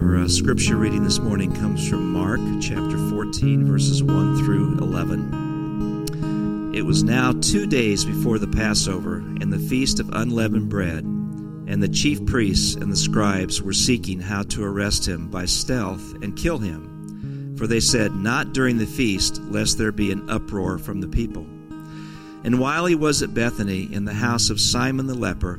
Our uh, scripture reading this morning comes from Mark chapter 14, verses 1 through 11. It was now two days before the Passover and the feast of unleavened bread, and the chief priests and the scribes were seeking how to arrest him by stealth and kill him. For they said, Not during the feast, lest there be an uproar from the people. And while he was at Bethany in the house of Simon the leper,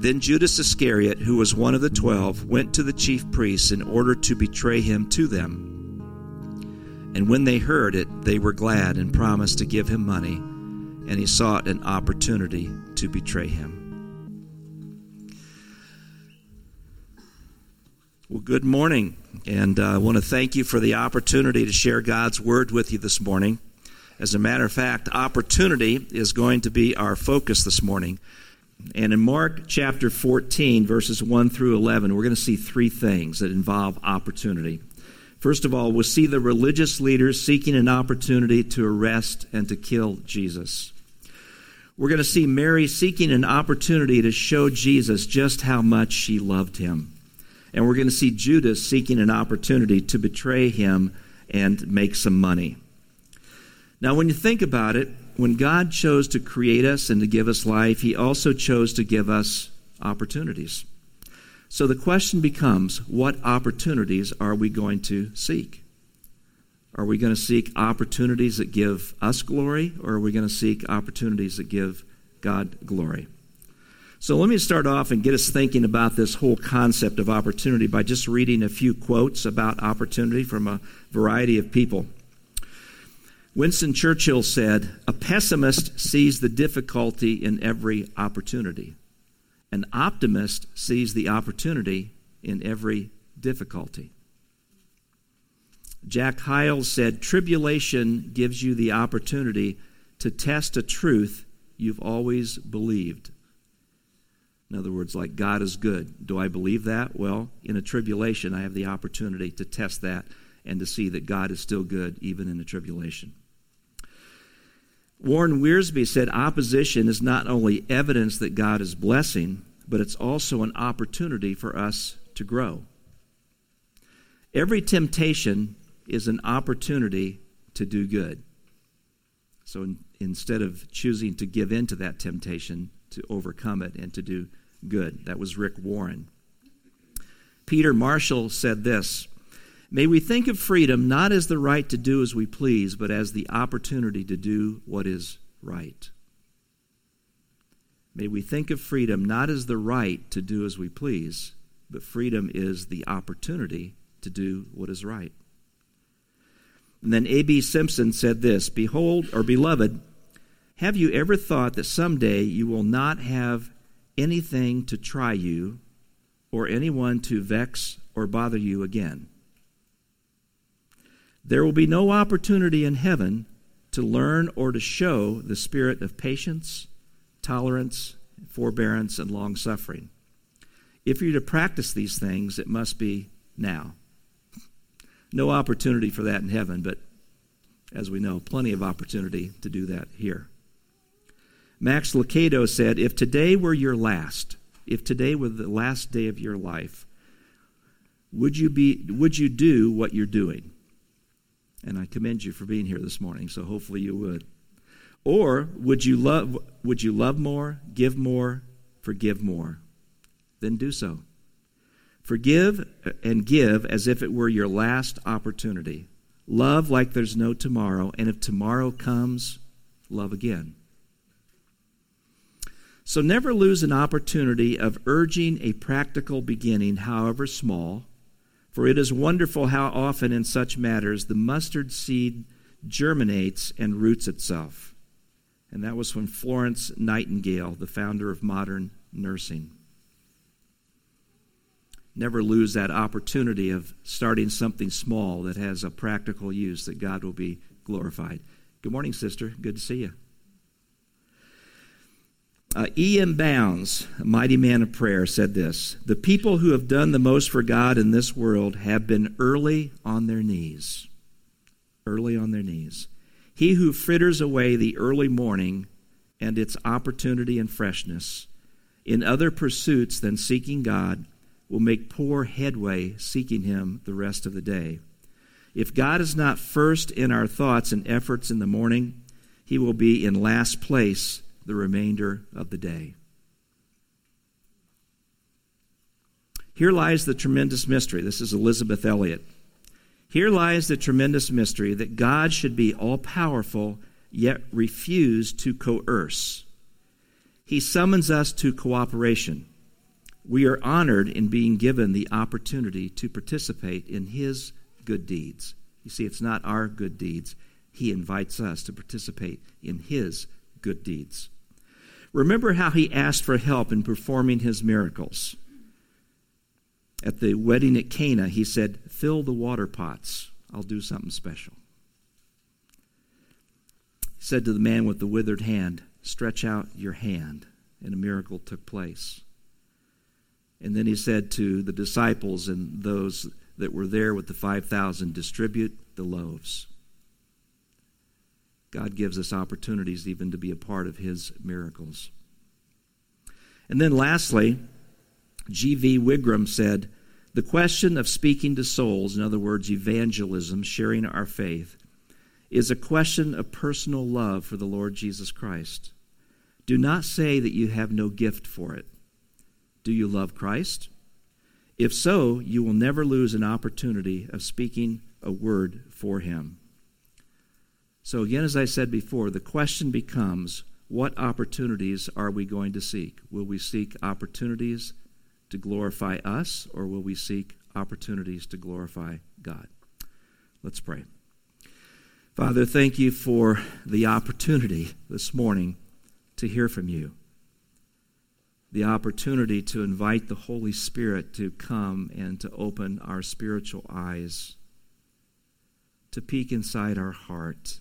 Then Judas Iscariot, who was one of the twelve, went to the chief priests in order to betray him to them. And when they heard it, they were glad and promised to give him money, and he sought an opportunity to betray him. Well, good morning, and uh, I want to thank you for the opportunity to share God's word with you this morning. As a matter of fact, opportunity is going to be our focus this morning. And in Mark chapter 14, verses 1 through 11, we're going to see three things that involve opportunity. First of all, we'll see the religious leaders seeking an opportunity to arrest and to kill Jesus. We're going to see Mary seeking an opportunity to show Jesus just how much she loved him. And we're going to see Judas seeking an opportunity to betray him and make some money. Now, when you think about it, when God chose to create us and to give us life, He also chose to give us opportunities. So the question becomes what opportunities are we going to seek? Are we going to seek opportunities that give us glory, or are we going to seek opportunities that give God glory? So let me start off and get us thinking about this whole concept of opportunity by just reading a few quotes about opportunity from a variety of people. Winston Churchill said, A pessimist sees the difficulty in every opportunity. An optimist sees the opportunity in every difficulty. Jack Hyles said, Tribulation gives you the opportunity to test a truth you've always believed. In other words, like God is good. Do I believe that? Well, in a tribulation, I have the opportunity to test that and to see that God is still good even in the tribulation. Warren Wiersbe said opposition is not only evidence that God is blessing, but it's also an opportunity for us to grow. Every temptation is an opportunity to do good. So in, instead of choosing to give in to that temptation, to overcome it and to do good. That was Rick Warren. Peter Marshall said this May we think of freedom not as the right to do as we please, but as the opportunity to do what is right. May we think of freedom not as the right to do as we please, but freedom is the opportunity to do what is right. And then A.B. Simpson said this Behold, or beloved, have you ever thought that someday you will not have anything to try you or anyone to vex or bother you again? There will be no opportunity in heaven to learn or to show the spirit of patience, tolerance, forbearance, and long suffering. If you're to practice these things, it must be now. No opportunity for that in heaven, but as we know, plenty of opportunity to do that here. Max Lucado said, If today were your last, if today were the last day of your life, would you, be, would you do what you're doing? And I commend you for being here this morning, so hopefully you would. Or would you love would you love more, give more, forgive more? Then do so. Forgive and give as if it were your last opportunity. Love like there's no tomorrow, and if tomorrow comes, love again. So never lose an opportunity of urging a practical beginning, however small, for it is wonderful how often in such matters the mustard seed germinates and roots itself. And that was from Florence Nightingale, the founder of modern nursing. Never lose that opportunity of starting something small that has a practical use that God will be glorified. Good morning, sister. Good to see you. Uh, E.M. Bounds, a mighty man of prayer, said this The people who have done the most for God in this world have been early on their knees. Early on their knees. He who fritters away the early morning and its opportunity and freshness in other pursuits than seeking God will make poor headway seeking Him the rest of the day. If God is not first in our thoughts and efforts in the morning, He will be in last place the remainder of the day. Here lies the tremendous mystery. This is Elisabeth Elliot. Here lies the tremendous mystery that God should be all powerful, yet refuse to coerce. He summons us to cooperation. We are honored in being given the opportunity to participate in His good deeds. You see, it's not our good deeds. He invites us to participate in His good deeds. Remember how he asked for help in performing his miracles. At the wedding at Cana, he said, Fill the water pots. I'll do something special. He said to the man with the withered hand, Stretch out your hand. And a miracle took place. And then he said to the disciples and those that were there with the 5,000, Distribute the loaves. God gives us opportunities even to be a part of His miracles. And then lastly, G.V. Wigram said, The question of speaking to souls, in other words, evangelism, sharing our faith, is a question of personal love for the Lord Jesus Christ. Do not say that you have no gift for it. Do you love Christ? If so, you will never lose an opportunity of speaking a word for Him. So, again, as I said before, the question becomes what opportunities are we going to seek? Will we seek opportunities to glorify us, or will we seek opportunities to glorify God? Let's pray. Father, thank you for the opportunity this morning to hear from you. The opportunity to invite the Holy Spirit to come and to open our spiritual eyes, to peek inside our heart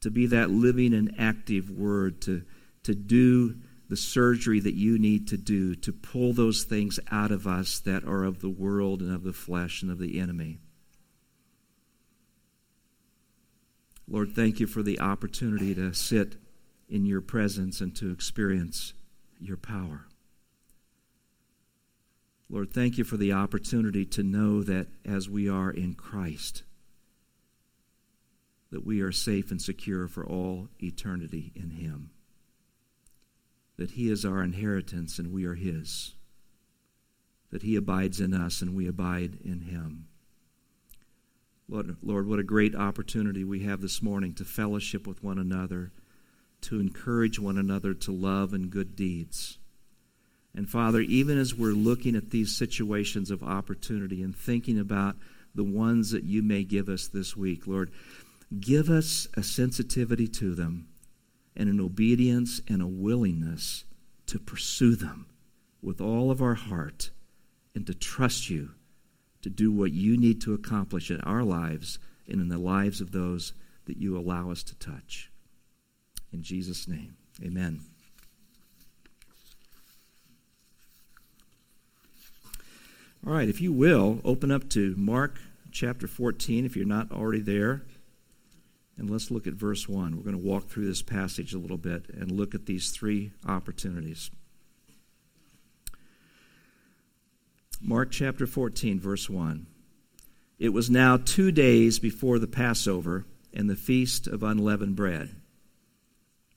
to be that living and active word, to, to do the surgery that you need to do to pull those things out of us that are of the world and of the flesh and of the enemy. Lord, thank you for the opportunity to sit in your presence and to experience your power. Lord, thank you for the opportunity to know that as we are in Christ, that we are safe and secure for all eternity in Him. That He is our inheritance and we are His. That He abides in us and we abide in Him. Lord, Lord, what a great opportunity we have this morning to fellowship with one another, to encourage one another to love and good deeds. And Father, even as we're looking at these situations of opportunity and thinking about the ones that you may give us this week, Lord, Give us a sensitivity to them and an obedience and a willingness to pursue them with all of our heart and to trust you to do what you need to accomplish in our lives and in the lives of those that you allow us to touch. In Jesus' name, amen. All right, if you will, open up to Mark chapter 14 if you're not already there. And let's look at verse 1. We're going to walk through this passage a little bit and look at these three opportunities. Mark chapter 14, verse 1. It was now two days before the Passover and the feast of unleavened bread.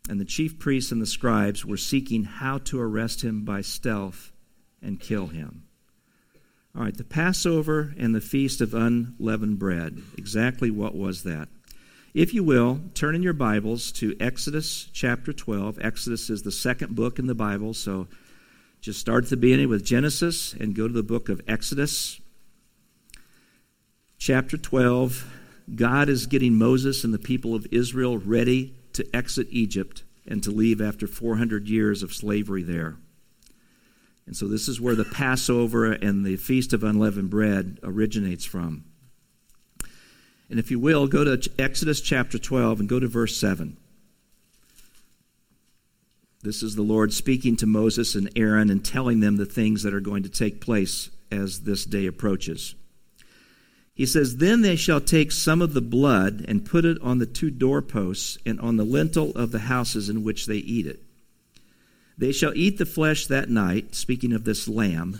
And the chief priests and the scribes were seeking how to arrest him by stealth and kill him. All right, the Passover and the Feast of Unleavened Bread. Exactly what was that? If you will, turn in your Bibles to Exodus chapter 12. Exodus is the second book in the Bible, so just start at the beginning with Genesis and go to the book of Exodus. Chapter 12, God is getting Moses and the people of Israel ready to exit Egypt and to leave after 400 years of slavery there. And so this is where the Passover and the Feast of Unleavened Bread originates from. And if you will, go to Exodus chapter 12 and go to verse 7. This is the Lord speaking to Moses and Aaron and telling them the things that are going to take place as this day approaches. He says, Then they shall take some of the blood and put it on the two doorposts and on the lintel of the houses in which they eat it. They shall eat the flesh that night, speaking of this lamb.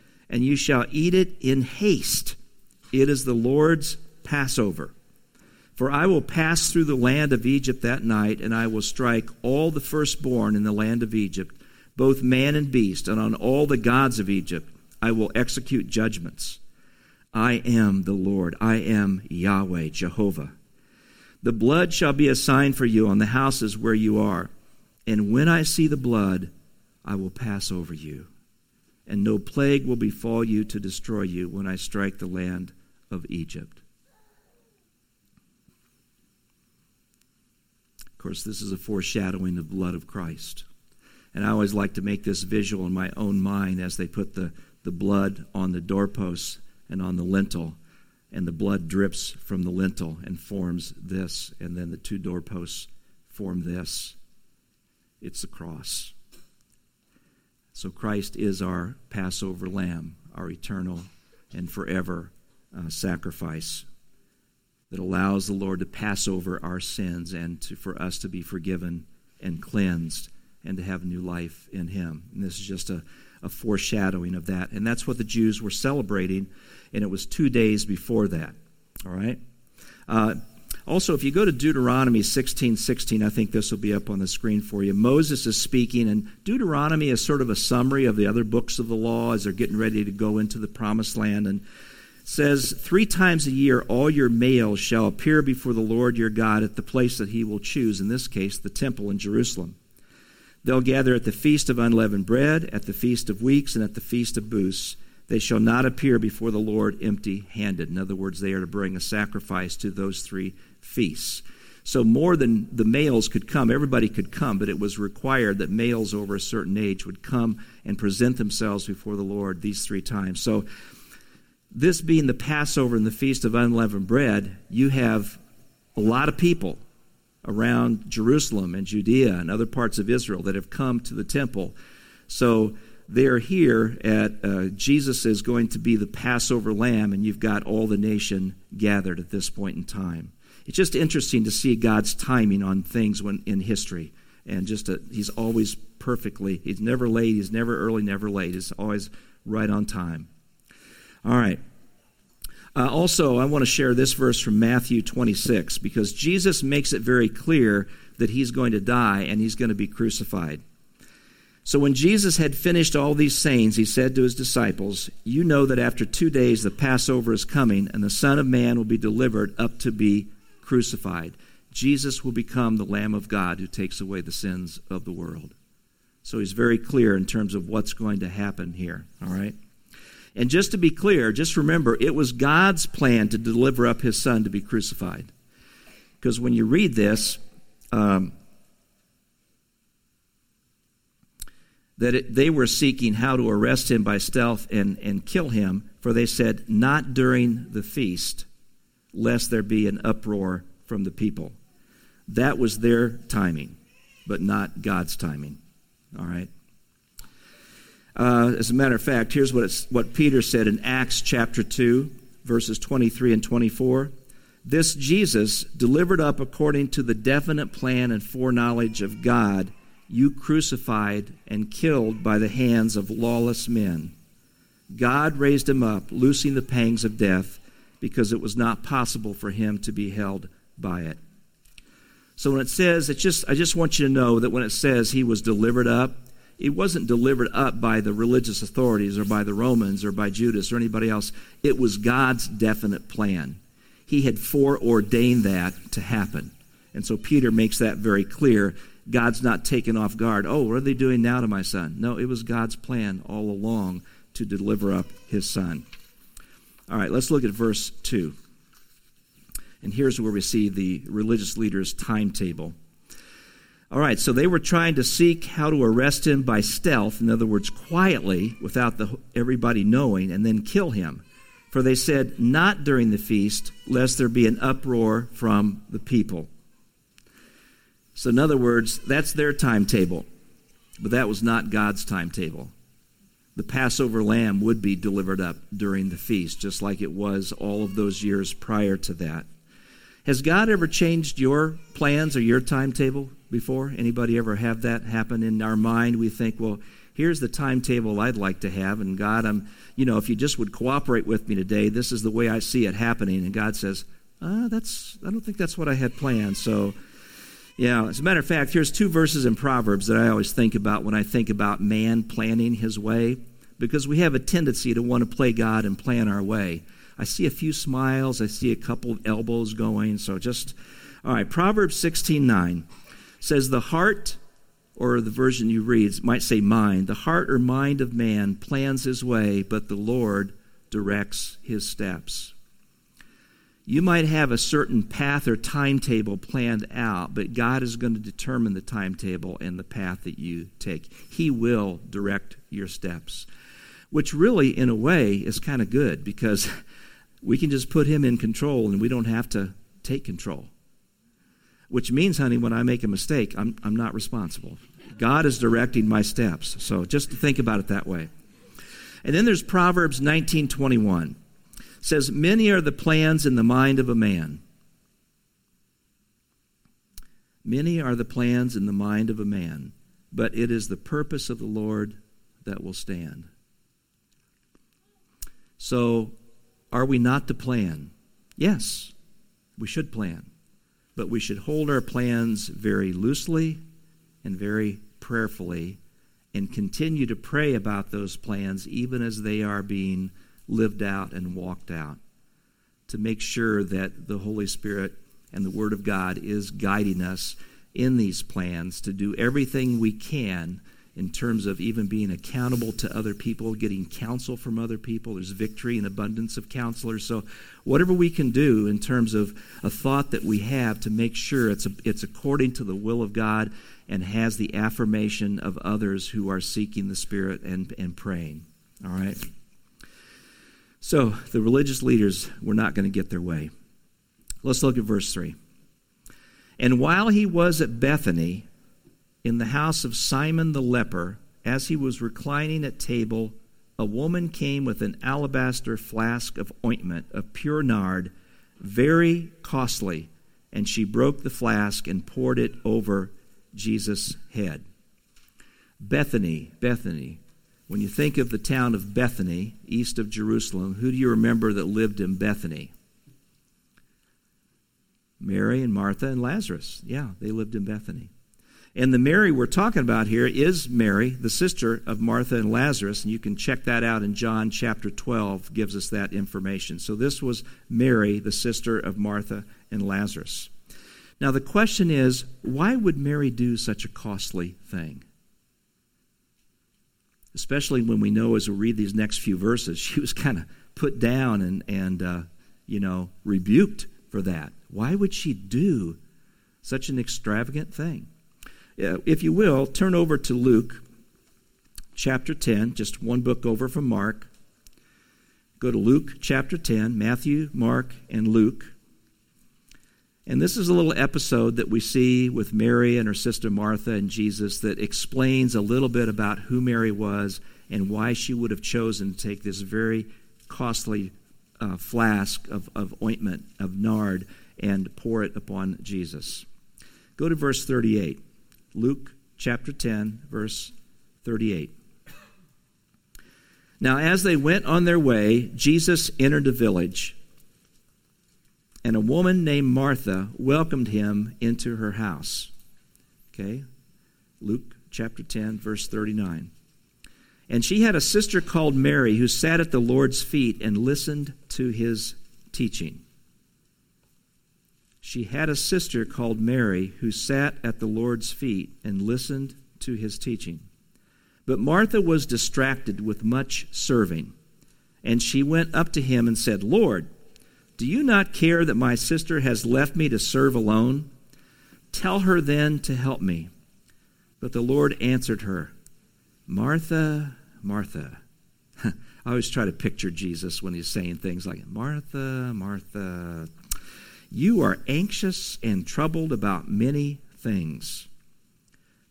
and you shall eat it in haste. It is the Lord's Passover. For I will pass through the land of Egypt that night, and I will strike all the firstborn in the land of Egypt, both man and beast, and on all the gods of Egypt I will execute judgments. I am the Lord. I am Yahweh, Jehovah. The blood shall be a sign for you on the houses where you are. And when I see the blood, I will pass over you, and no plague will befall you to destroy you when I strike the land of Egypt. Of course, this is a foreshadowing of the blood of Christ. And I always like to make this visual in my own mind as they put the, the blood on the doorposts and on the lintel, and the blood drips from the lintel and forms this, and then the two doorposts form this. It's the cross. So Christ is our Passover lamb, our eternal and forever uh, sacrifice that allows the Lord to pass over our sins and to, for us to be forgiven and cleansed and to have new life in Him. And this is just a, a foreshadowing of that. And that's what the Jews were celebrating, and it was two days before that. All right? Uh, also, if you go to Deuteronomy 16 16, I think this will be up on the screen for you. Moses is speaking, and Deuteronomy is sort of a summary of the other books of the law as they're getting ready to go into the promised land. And says, Three times a year all your males shall appear before the Lord your God at the place that he will choose, in this case, the temple in Jerusalem. They'll gather at the feast of unleavened bread, at the feast of weeks, and at the feast of booths. They shall not appear before the Lord empty handed. In other words, they are to bring a sacrifice to those three feasts. So more than the males could come, everybody could come, but it was required that males over a certain age would come and present themselves before the Lord these three times. So this being the Passover and the Feast of Unleavened Bread, you have a lot of people around Jerusalem and Judea and other parts of Israel that have come to the temple. So they're here at uh, Jesus is going to be the Passover lamb, and you've got all the nation gathered at this point in time it's just interesting to see God's timing on things when in history. And just a, he's always perfectly, he's never late, he's never early, never late. He's always right on time. All right. Uh, also, I want to share this verse from Matthew 26 because Jesus makes it very clear that he's going to die and he's going to be crucified. So when Jesus had finished all these sayings, he said to his disciples, You know that after two days the Passover is coming, and the Son of Man will be delivered up to be crucified, Jesus will become the Lamb of God who takes away the sins of the world. So he's very clear in terms of what's going to happen here, all right? And just to be clear, just remember, it was God's plan to deliver up his son to be crucified. Because when you read this, um, that it, they were seeking how to arrest him by stealth and, and kill him, for they said, Not during the feast, lest there be an uproar from the people. That was their timing, but not God's timing. All right? Uh, as a matter of fact, here's what, what Peter said in Acts chapter 2, verses 23 and 24. This Jesus, delivered up according to the definite plan and foreknowledge of God, you crucified and killed by the hands of lawless men. God raised him up, loosing the pangs of death, because it was not possible for him to be held by it. So when it says, it's just, I just want you to know that when it says he was delivered up, it wasn't delivered up by the religious authorities or by the Romans or by Judas or anybody else. It was God's definite plan. He had foreordained that to happen. And so Peter makes that very clear. God's not taken off guard. Oh, what are they doing now to my son? No, it was God's plan all along to deliver up his son. All right, let's look at verse 2. And here's where we see the religious leaders' timetable. All right, so they were trying to seek how to arrest him by stealth, in other words, quietly, without the, everybody knowing, and then kill him. For they said, Not during the feast, lest there be an uproar from the people. So, in other words, that's their timetable, but that was not God's timetable. The Passover lamb would be delivered up during the feast, just like it was all of those years prior to that. Has God ever changed your plans or your timetable before? Anybody ever have that happen in our mind? We think, well, here's the timetable I'd like to have, and God, I'm, you know, if you just would cooperate with me today, this is the way I see it happening. And God says, uh, that's, I don't think that's what I had planned. So, yeah, as a matter of fact, here's two verses in Proverbs that I always think about when I think about man planning his way, because we have a tendency to want to play God and plan our way. I see a few smiles. I see a couple of elbows going. So just, all right, Proverbs 16 9 says, The heart, or the version you read might say mind, the heart or mind of man plans his way, but the Lord directs his steps. You might have a certain path or timetable planned out, but God is going to determine the timetable and the path that you take. He will direct your steps, which really, in a way, is kind of good because we can just put him in control and we don't have to take control. Which means, honey, when I make a mistake, I'm, I'm not responsible. God is directing my steps. So just think about it that way. And then there's Proverbs 19:21. Says, "Many are the plans in the mind of a man. Many are the plans in the mind of a man, but it is the purpose of the Lord that will stand." So are we not to plan? Yes, we should plan. But we should hold our plans very loosely and very prayerfully and continue to pray about those plans even as they are being lived out and walked out to make sure that the Holy Spirit and the Word of God is guiding us in these plans to do everything we can in terms of even being accountable to other people, getting counsel from other people. There's victory and abundance of counselors. So, whatever we can do in terms of a thought that we have to make sure it's, a, it's according to the will of God and has the affirmation of others who are seeking the Spirit and, and praying. All right? So, the religious leaders were not going to get their way. Let's look at verse 3. And while he was at Bethany, in the house of Simon the leper, as he was reclining at table, a woman came with an alabaster flask of ointment of pure nard, very costly, and she broke the flask and poured it over Jesus' head. Bethany, Bethany. When you think of the town of Bethany, east of Jerusalem, who do you remember that lived in Bethany? Mary and Martha and Lazarus. Yeah, they lived in Bethany. And the Mary we're talking about here is Mary, the sister of Martha and Lazarus, and you can check that out in John chapter 12 gives us that information. So this was Mary, the sister of Martha and Lazarus. Now the question is, why would Mary do such a costly thing? Especially when we know as we read these next few verses, she was kind of put down and, and uh, you know, rebuked for that. Why would she do such an extravagant thing? if you will, turn over to Luke chapter 10, just one book over from Mark. Go to Luke chapter 10, Matthew, Mark, and Luke. And this is a little episode that we see with Mary and her sister Martha and Jesus that explains a little bit about who Mary was and why she would have chosen to take this very costly uh, flask of, of ointment, of nard, and pour it upon Jesus. Go to verse 38. Luke chapter 10, verse 38. Now, as they went on their way, Jesus entered a village, and a woman named Martha welcomed him into her house. Okay? Luke chapter 10, verse 39. And she had a sister called Mary who sat at the Lord's feet and listened to his teaching. She had a sister called Mary who sat at the Lord's feet and listened to his teaching. But Martha was distracted with much serving. And she went up to him and said, Lord, do you not care that my sister has left me to serve alone? Tell her then to help me. But the Lord answered her, Martha, Martha. I always try to picture Jesus when he's saying things like, Martha, Martha, you are anxious and troubled about many things.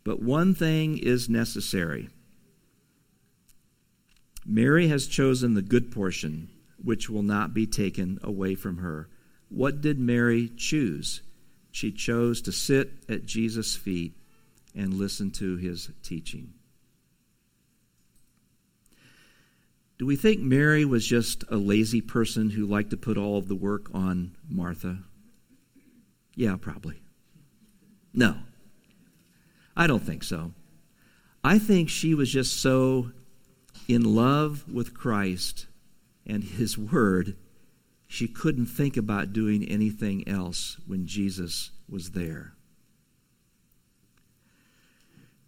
But one thing is necessary. Mary has chosen the good portion, which will not be taken away from her. What did Mary choose? She chose to sit at Jesus' feet and listen to his teaching. Do we think Mary was just a lazy person who liked to put all of the work on Martha? Yeah, probably. No, I don't think so. I think she was just so in love with Christ and His Word, she couldn't think about doing anything else when Jesus was there.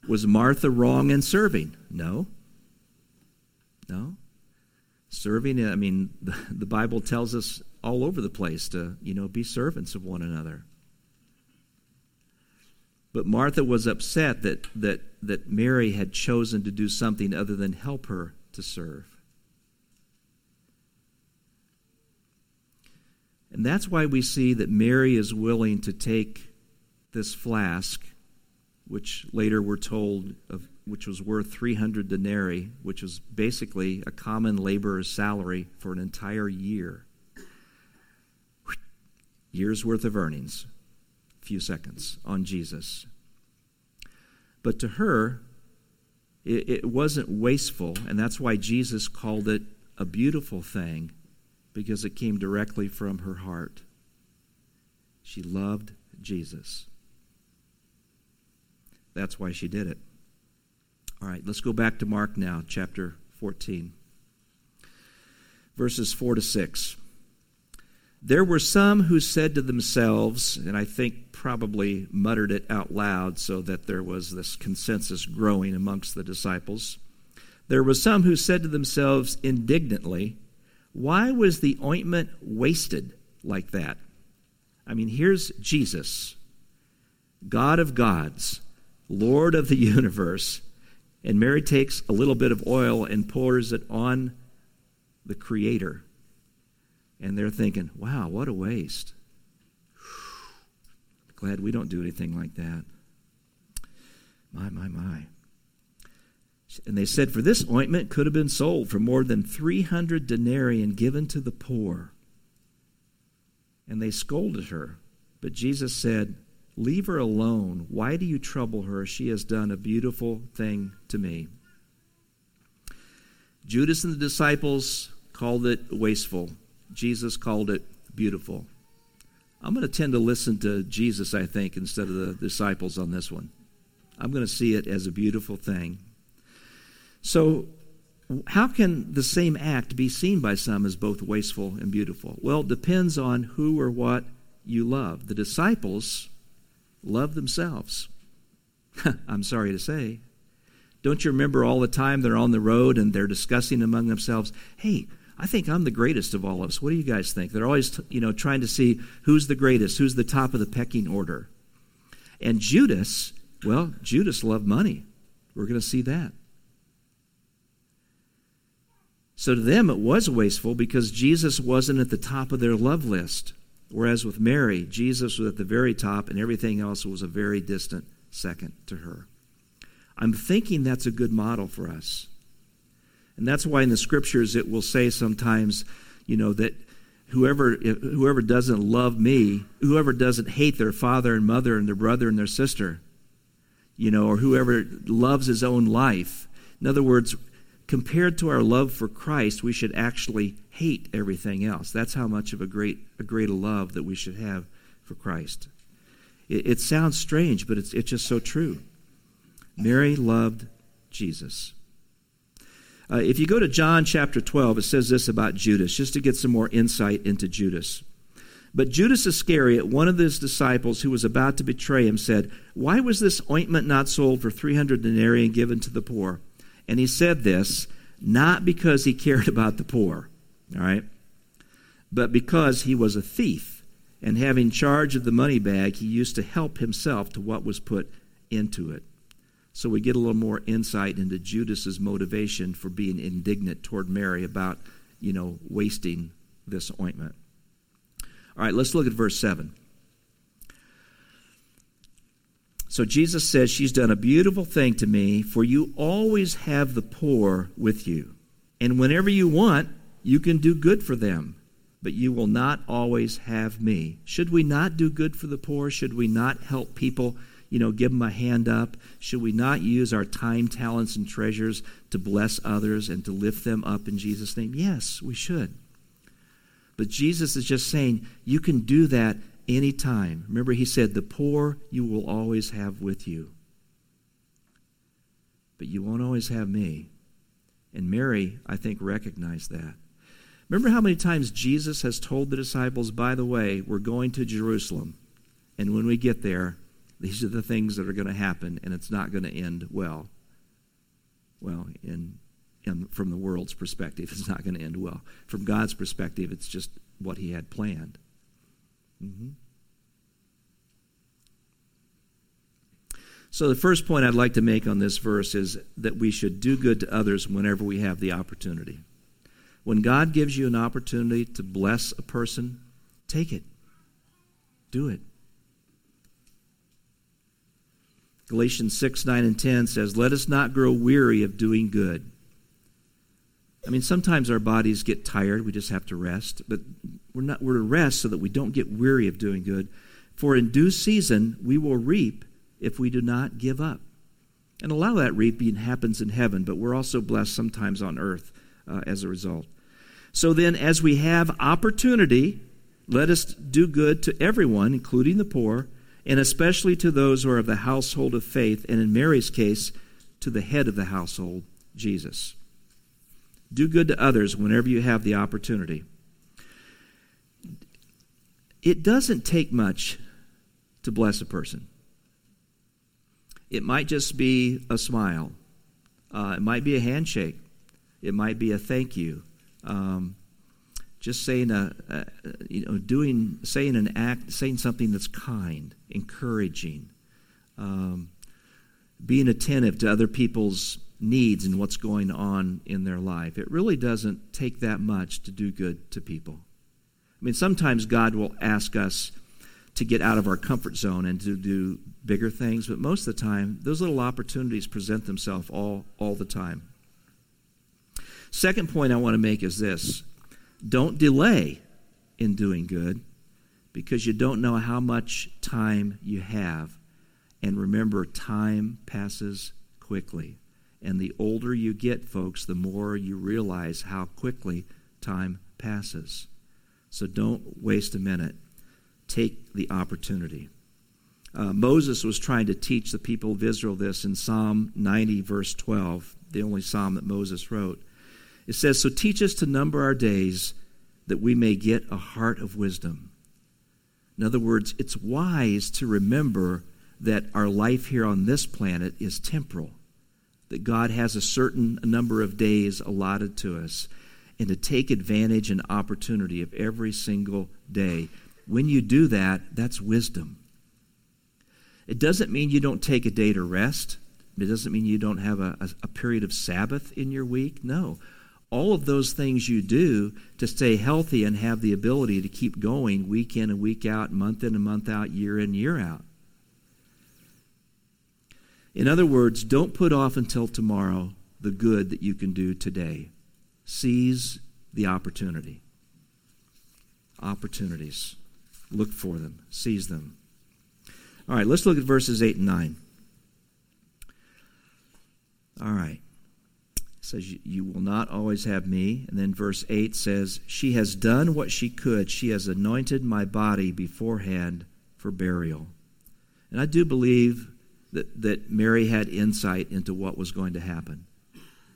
Was Martha wrong in serving? No. No. Serving, I mean, the, Bible tells us all over the place to, you know, be servants of one another. But Martha was upset that, that, that Mary had chosen to do something other than help her to serve. And that's why we see that Mary is willing to take this flask, which later we're told of, which was worth 300 denarii, which was basically a common laborer's salary for an entire year. Year's worth of earnings few seconds on Jesus. But to her, it, it wasn't wasteful, and that's why Jesus called it a beautiful thing, because it came directly from her heart. She loved Jesus. That's why she did it. All right, let's go back to Mark now, chapter 14, verses 4 to 6. There were some who said to themselves, and I think probably muttered it out loud so that there was this consensus growing amongst the disciples. There were some who said to themselves indignantly, Why was the ointment wasted like that? I mean, here's Jesus, God of gods, Lord of the universe, and Mary takes a little bit of oil and pours it on the Creator and they're thinking, wow, what a waste. Glad we don't do anything like that. My, my, my. And they said, For this ointment could have been sold for more than 300 denarii and given to the poor. And they scolded her. But Jesus said, Leave her alone. Why do you trouble her? She has done a beautiful thing to me. Judas and the disciples called it wasteful. Jesus called it beautiful. I'm going to tend to listen to Jesus, I think, instead of the disciples on this one. I'm going to see it as a beautiful thing. So, how can the same act be seen by some as both wasteful and beautiful? Well, it depends on who or what you love. The disciples love themselves. I'm sorry to say. Don't you remember all the time they're on the road and they're discussing among themselves, hey, I think I'm the greatest of all of us. What do you guys think? They're always, you know, trying to see who's the greatest, who's the top of the pecking order. And Judas, well, Judas loved money. We're going to see that. So to them, it was wasteful because Jesus wasn't at the top of their love list. Whereas with Mary, Jesus was at the very top, and everything else was a very distant second to her. I'm thinking that's a good model for us. And that's why in the scriptures it will say sometimes, you know, that whoever whoever doesn't love me, whoever doesn't hate their father and mother and their brother and their sister, you know, or whoever loves his own life. In other words, compared to our love for Christ, we should actually hate everything else. That's how much of a great a great love that we should have for Christ. It, it sounds strange, but it's it's just so true. Mary loved Jesus. Uh, if you go to John chapter 12, it says this about Judas, just to get some more insight into Judas. But Judas Iscariot, one of his disciples who was about to betray him, said, Why was this ointment not sold for 300 denarii and given to the poor? And he said this not because he cared about the poor, all right, but because he was a thief. And having charge of the money bag, he used to help himself to what was put into it. So we get a little more insight into Judas's motivation for being indignant toward Mary about, you know, wasting this ointment. All right, let's look at verse 7. So Jesus says, She's done a beautiful thing to me, for you always have the poor with you. And whenever you want, you can do good for them, but you will not always have me. Should we not do good for the poor? Should we not help people? you know, give them a hand up? Should we not use our time, talents, and treasures to bless others and to lift them up in Jesus' name? Yes, we should. But Jesus is just saying you can do that anytime. Remember, he said, The poor you will always have with you. But you won't always have me. And Mary, I think, recognized that. Remember how many times Jesus has told the disciples, by the way, we're going to Jerusalem. And when we get there, these are the things that are going to happen, and it's not going to end well. Well, in, from the world's perspective, it's not going to end well. From God's perspective, it's just what He had planned. Mm-hmm. So, the first point I'd like to make on this verse is that we should do good to others whenever we have the opportunity. When God gives you an opportunity to bless a person, take it. Do it. Galatians 6, 9, and 10 says, Let us not grow weary of doing good. I mean, sometimes our bodies get tired. We just have to rest. But we're, not, we're to rest so that we don't get weary of doing good. For in due season we will reap if we do not give up. And a lot of that reaping happens in heaven, but we're also blessed sometimes on earth uh, as a result. So then, as we have opportunity, let us do good to everyone, including the poor and especially to those who are of the household of faith, and in Mary's case, to the head of the household, Jesus. Do good to others whenever you have the opportunity. It doesn't take much to bless a person. It might just be a smile. Uh, it might be a handshake. It might be a thank you. Um, just saying a, a, you know doing saying an act saying something that's kind encouraging um, being attentive to other people's needs and what's going on in their life it really doesn't take that much to do good to people i mean sometimes god will ask us to get out of our comfort zone and to do bigger things but most of the time those little opportunities present themselves all all the time second point i want to make is this don't delay in doing good because you don't know how much time you have. And remember, time passes quickly. And the older you get, folks, the more you realize how quickly time passes. So don't waste a minute. Take the opportunity. Uh, Moses was trying to teach the people of Israel this in Psalm 90, verse 12, the only psalm that Moses wrote. It says, So teach us to number our days that we may get a heart of wisdom. In other words, it's wise to remember that our life here on this planet is temporal, that God has a certain number of days allotted to us, and to take advantage and opportunity of every single day. When you do that, that's wisdom. It doesn't mean you don't take a day to rest. It doesn't mean you don't have a, a, a period of Sabbath in your week. No all of those things you do to stay healthy and have the ability to keep going week in and week out, month in and month out, year in, year out. In other words, don't put off until tomorrow the good that you can do today. Seize the opportunity. Opportunities. Look for them, seize them. All right, let's look at verses 8 and 9. All right. It says, You will not always have me. And then verse 8 says, She has done what she could. She has anointed my body beforehand for burial. And I do believe that, that Mary had insight into what was going to happen.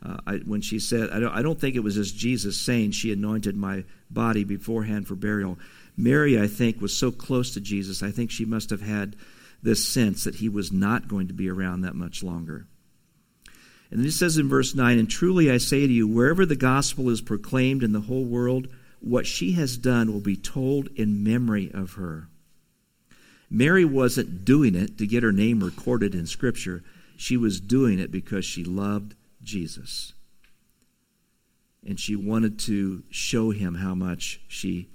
Uh, I, when she said, I don't, I don't think it was just Jesus saying she anointed my body beforehand for burial. Mary, I think, was so close to Jesus, I think she must have had this sense that he was not going to be around that much longer. And then says in verse 9, And truly I say to you, wherever the gospel is proclaimed in the whole world, what she has done will be told in memory of her. Mary wasn't doing it to get her name recorded in Scripture. She was doing it because she loved Jesus. And she wanted to show him how much she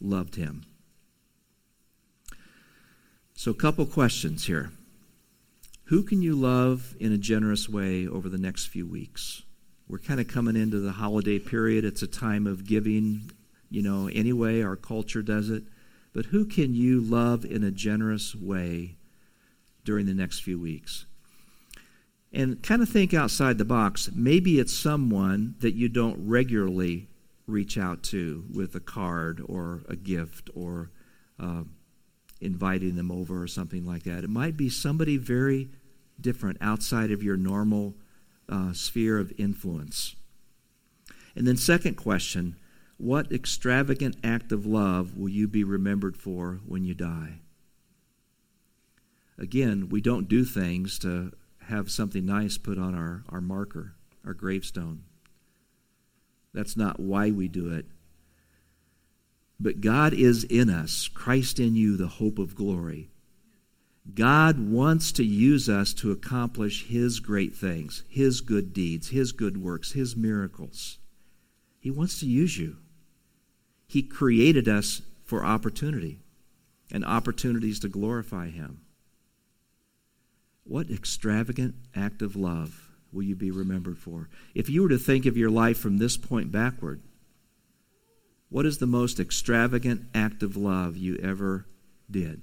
loved him. So, a couple questions here. Who can you love in a generous way over the next few weeks? We're kind of coming into the holiday period. It's a time of giving, you know, anyway, our culture does it. But who can you love in a generous way during the next few weeks? And kind of think outside the box. Maybe it's someone that you don't regularly reach out to with a card or a gift or uh, inviting them over or something like that. It might be somebody very different outside of your normal uh, sphere of influence. And then, second question what extravagant act of love will you be remembered for when you die? Again, we don't do things to have something nice put on our, our marker, our gravestone. That's not why we do it. But God is in us, Christ in you, the hope of glory. God wants to use us to accomplish His great things, His good deeds, His good works, His miracles. He wants to use you. He created us for opportunity and opportunities to glorify Him. What extravagant act of love will you be remembered for? If you were to think of your life from this point backward, what is the most extravagant act of love you ever did?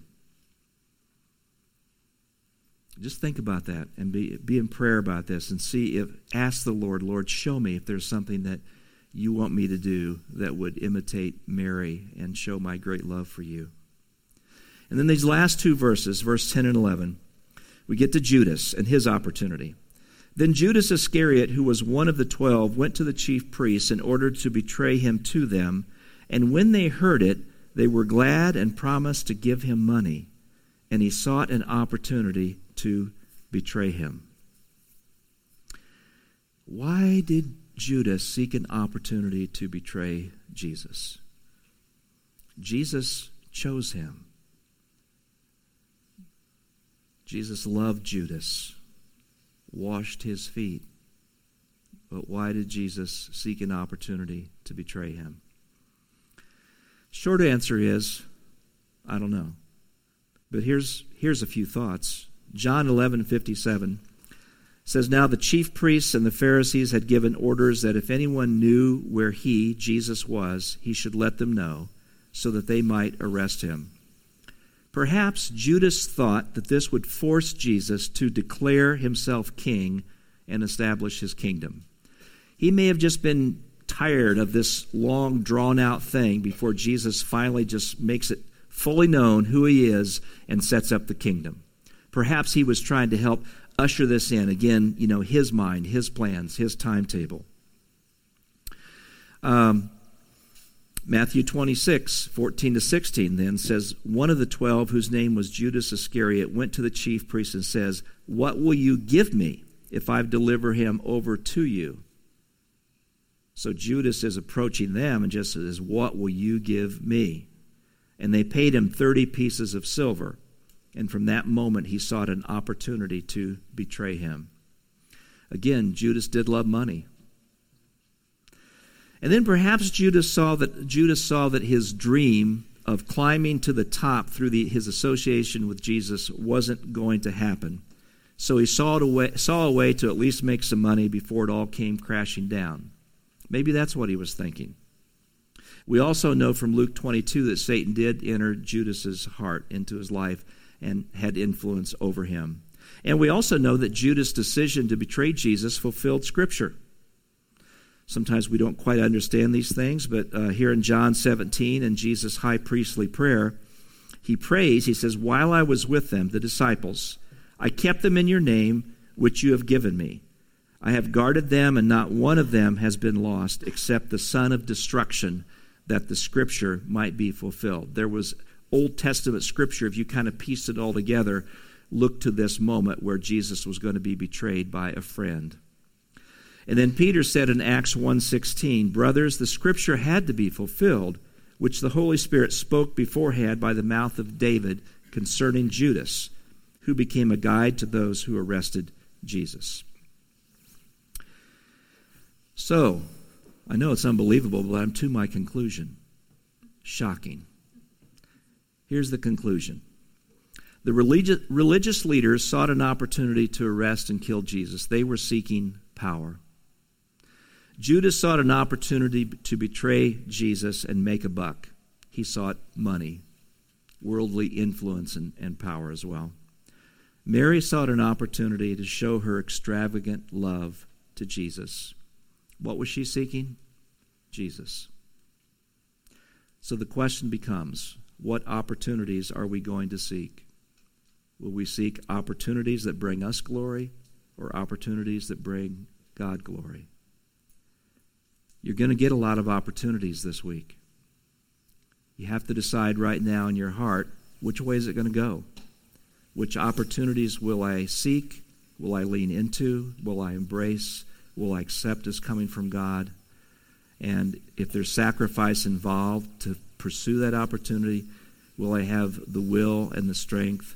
Just think about that and be, be in prayer about this and see if, ask the Lord, Lord, show me if there's something that you want me to do that would imitate Mary and show my great love for you. And then these last two verses, verse 10 and 11, we get to Judas and his opportunity. Then Judas Iscariot, who was one of the twelve, went to the chief priests in order to betray him to them. And when they heard it, they were glad and promised to give him money. And he sought an opportunity to betray him. Why did Judas seek an opportunity to betray Jesus? Jesus chose him. Jesus loved Judas, washed his feet. But why did Jesus seek an opportunity to betray him? Short answer is I don't know. But here's, here's a few thoughts. John 11 57 says, Now the chief priests and the Pharisees had given orders that if anyone knew where he, Jesus, was, he should let them know, so that they might arrest him. Perhaps Judas thought that this would force Jesus to declare himself king and establish his kingdom. He may have just been tired of this long, drawn out thing before Jesus finally just makes it fully known who he is and sets up the kingdom. Perhaps he was trying to help usher this in. Again, you know, his mind, his plans, his timetable. Um, Matthew 26, 14 to 16 then says, One of the twelve, whose name was Judas Iscariot, went to the chief priest and says, What will you give me if I deliver him over to you? So Judas is approaching them and just says, What will you give me? And they paid him 30 pieces of silver. And from that moment, he sought an opportunity to betray him. Again, Judas did love money. And then perhaps Judas saw that Judas saw that his dream of climbing to the top through the, his association with Jesus wasn't going to happen. So he saw, a way, saw a way to at least make some money before it all came crashing down. Maybe that's what he was thinking. We also know from Luke 22 that Satan did enter Judas's heart into his life and had influence over him. And we also know that Judas' decision to betray Jesus fulfilled Scripture. Sometimes we don't quite understand these things, but uh, here in John 17, in Jesus' high priestly prayer, he prays, he says, While I was with them, the disciples, I kept them in your name, which you have given me. I have guarded them, and not one of them has been lost, except the son of destruction, that the scripture might be fulfilled. There was Old Testament scripture, if you kind of piece it all together, look to this moment where Jesus was going to be betrayed by a friend. And then Peter said in Acts 1:16, "Brothers, the scripture had to be fulfilled, which the Holy Spirit spoke beforehand by the mouth of David concerning Judas, who became a guide to those who arrested Jesus." So, I know it's unbelievable, but I'm to my conclusion. Shocking. Here's the conclusion. The religious, religious leaders sought an opportunity to arrest and kill Jesus. They were seeking power. Judas sought an opportunity to betray Jesus and make a buck. He sought money, worldly influence, and, and power as well. Mary sought an opportunity to show her extravagant love to Jesus. What was she seeking? Jesus. So the question becomes what opportunities are we going to seek? Will we seek opportunities that bring us glory or opportunities that bring God glory? You're going to get a lot of opportunities this week. You have to decide right now in your heart which way is it going to go? Which opportunities will I seek? Will I lean into? Will I embrace? Will I accept as coming from God? And if there's sacrifice involved to pursue that opportunity, will I have the will and the strength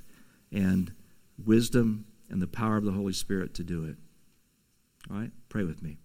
and wisdom and the power of the Holy Spirit to do it? All right? Pray with me.